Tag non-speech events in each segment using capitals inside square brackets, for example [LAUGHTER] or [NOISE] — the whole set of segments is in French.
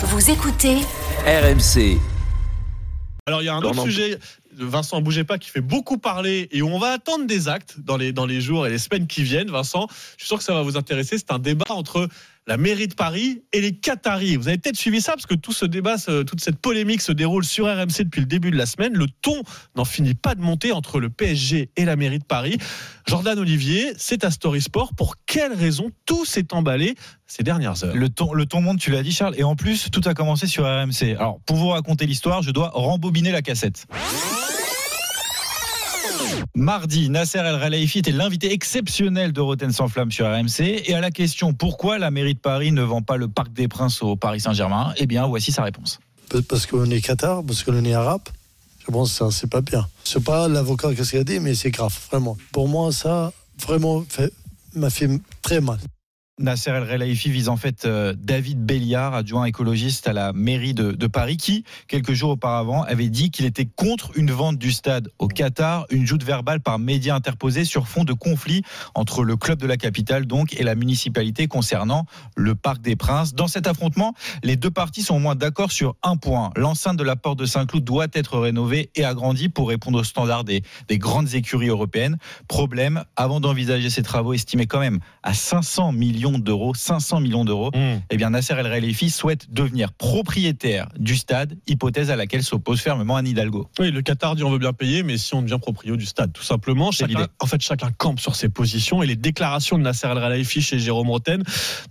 Vous écoutez RMC. Alors il y a un autre sujet, Vincent, bougez pas, qui fait beaucoup parler et où on va attendre des actes dans les, dans les jours et les semaines qui viennent. Vincent, je suis sûr que ça va vous intéresser. C'est un débat entre la mairie de Paris et les Qataris. Vous avez peut-être suivi ça parce que tout ce débat, toute cette polémique se déroule sur RMC depuis le début de la semaine. Le ton n'en finit pas de monter entre le PSG et la mairie de Paris. Jordan Olivier, c'est à Story Sport. Pour quelle raison tout s'est emballé ces dernières heures? Le ton, le ton monte, tu l'as dit Charles, et en plus tout a commencé sur RMC. Alors pour vous raconter l'histoire, je dois rembobiner la cassette. Mardi, Nasser El Khelaifi était l'invité exceptionnel de Roten sans flamme sur RMC. Et à la question pourquoi la mairie de Paris ne vend pas le Parc des Princes au Paris Saint-Germain, eh bien voici sa réponse. Parce qu'on est Qatar, parce qu'on est arabe. Je pense que c'est pas bien. C'est pas l'avocat qui a dit, mais c'est grave, vraiment. Pour moi, ça, vraiment, m'a fait très mal. Nasser El Khelaifi vise en fait euh, David Béliard, adjoint écologiste à la mairie de, de Paris, qui, quelques jours auparavant, avait dit qu'il était contre une vente du stade au Qatar, une joute verbale par médias interposés sur fond de conflit entre le club de la capitale donc et la municipalité concernant le Parc des Princes. Dans cet affrontement, les deux parties sont au moins d'accord sur un point. L'enceinte de la porte de Saint-Cloud doit être rénovée et agrandie pour répondre aux standards des, des grandes écuries européennes. Problème, avant d'envisager ces travaux estimés quand même à 500 millions d'euros, 500 millions d'euros, Mmh. eh bien Nasser El Khelaifi souhaite devenir propriétaire du stade, hypothèse à laquelle s'oppose fermement Anne Hidalgo. Oui, le Qatar dit on veut bien payer, mais si on devient proprio du stade, tout simplement, chacun, en fait, chacun campe sur ses positions et les déclarations de Nasser El Khelaifi chez Jérôme Roten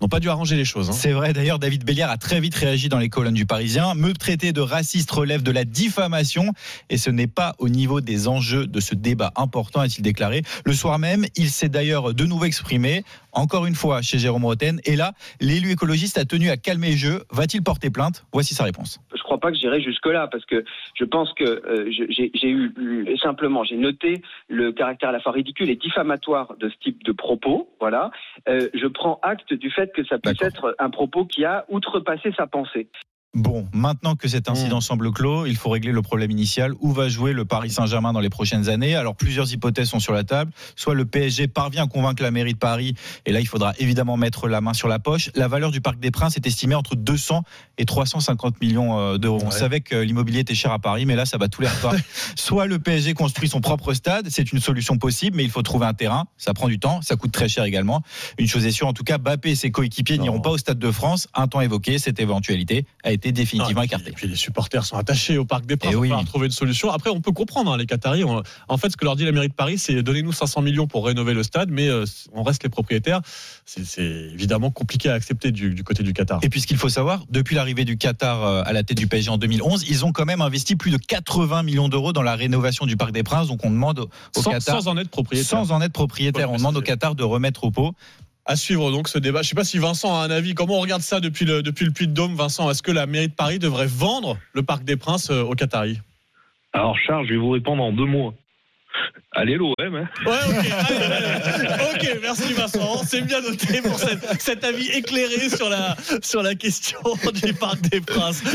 n'ont pas dû arranger les choses. hein. C'est vrai, d'ailleurs, David Béliard a très vite réagi dans les colonnes du Parisien. Me traiter de raciste relève de la diffamation et ce n'est pas au niveau des enjeux de ce débat important, a-t-il déclaré. Le soir même, il s'est d'ailleurs de nouveau exprimé, encore une fois chez Jérôme Roten. Et là, l'élu écologiste a tenu à calmer le jeu. Va-t-il porter plainte? Voici sa réponse. je crois pas que j'irai jusque-là parce que je pense que euh, j'ai eu eu- simplement j'ai noté le caractère à la fois ridicule et diffamatoire de ce type de propos. Voilà, Euh, je prends acte du fait que ça peut être un propos qui a outrepassé sa pensée. Bon, maintenant que cet incident semble clos, il faut régler le problème initial. Où va jouer le Paris Saint-Germain dans les prochaines années? Alors, plusieurs hypothèses sont sur la table. Soit le PSG parvient à convaincre la mairie de Paris, et là, il faudra évidemment mettre la main sur la poche. La valeur du Parc des Princes est estimée entre 200 et 350 millions euh, d'euros. On savait que l'immobilier était cher à Paris, mais là, ça bat tous les records. Soit le PSG construit son propre stade, c'est une solution possible, mais il faut trouver un terrain. Ça prend du temps, ça coûte très cher également. Une chose est sûre, en tout cas, Bappé et ses coéquipiers n'iront pas au Stade de France. Un temps évoqué, cette éventualité a été définitivement Ah, et puis- les supporters sont attachés au Parc des Princes. Eh va oui. falloir trouver une solution. Après, on peut comprendre hein, les Qataris. On- en fait, ce que leur dit la mairie de Paris, c'est donnez-nous 500 millions pour rénover le stade, mais euh, on reste les propriétaires. C'est évidemment compliqué à accepter du, du côté du Qatar. Et puis ce qu'il faut savoir, depuis l'arrivée du Qatar euh, à la tête du PSG en 2011, ils ont quand même investi plus de 80 millions d'euros dans la rénovation du Parc des Princes. Donc on demande au sans, Qatar, sans en être propriétaire. sans en être propriétaire, on demande au. Qatar de remettre au pot. À suivre donc ce débat. Je ne sais pas si Vincent a un avis. Comment on regarde ça depuis le, depuis le Puy de Dôme, Vincent? Est-ce que la mairie de Paris devrait vendre le Parc des Princes euh, aux Qataris Alors Charles, je vais vous répondre en deux mots. Allez l'OM, hein Ouais, ok, allez, allez. ok, merci Vincent. C'est bien noté pour cette- cet avis éclairé sur la, sur la question [LAUGHS] du Parc des Princes.